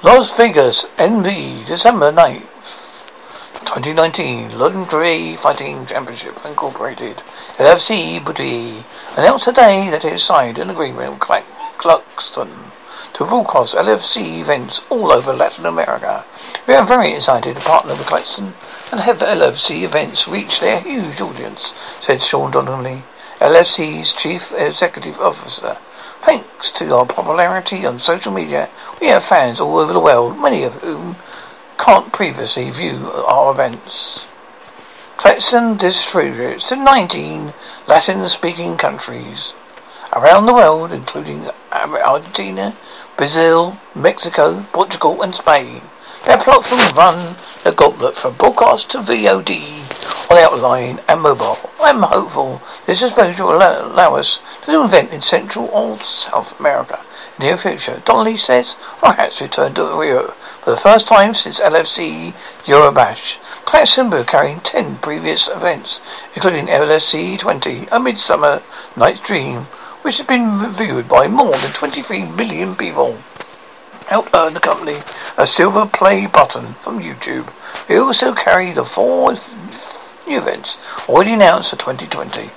Las Vegas, NV, December 9th, 2019, Lingerie Fighting Championship Incorporated, LFC Booty, announced today that it has signed an agreement with Clarkston to broadcast LFC events all over Latin America. We are very excited to partner with Clarkston and have LFC events reach their huge audience, said Sean Donnelly, LFC's Chief Executive Officer. To our popularity on social media, we have fans all over the world, many of whom can't previously view our events. Clarkson distributes to 19 Latin-speaking countries around the world, including Argentina, Brazil, Mexico, Portugal, and Spain. Their platform run the gauntlet from broadcast to VOD on outline and mobile. I'm hopeful this exposure will allow, allow us to do an event in Central or South America in the near future. Donnelly says Riots returned to Rio for the first time since LFC Eurobash. Clarkson will carrying 10 previous events, including LFC 20, A Midsummer Night's Dream, which has been viewed by more than 23 million people. Help earn the company a silver play button from YouTube. We also carry the four new events already announced for 2020.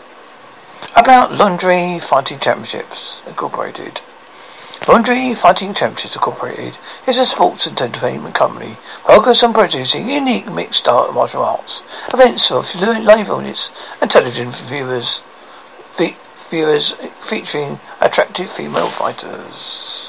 About Lingerie Fighting Championships Incorporated. Lingerie Fighting Championships Incorporated is a sports and entertainment company focused on producing unique mixed art martial arts events for live audience and television viewers, fe- viewers featuring attractive female fighters.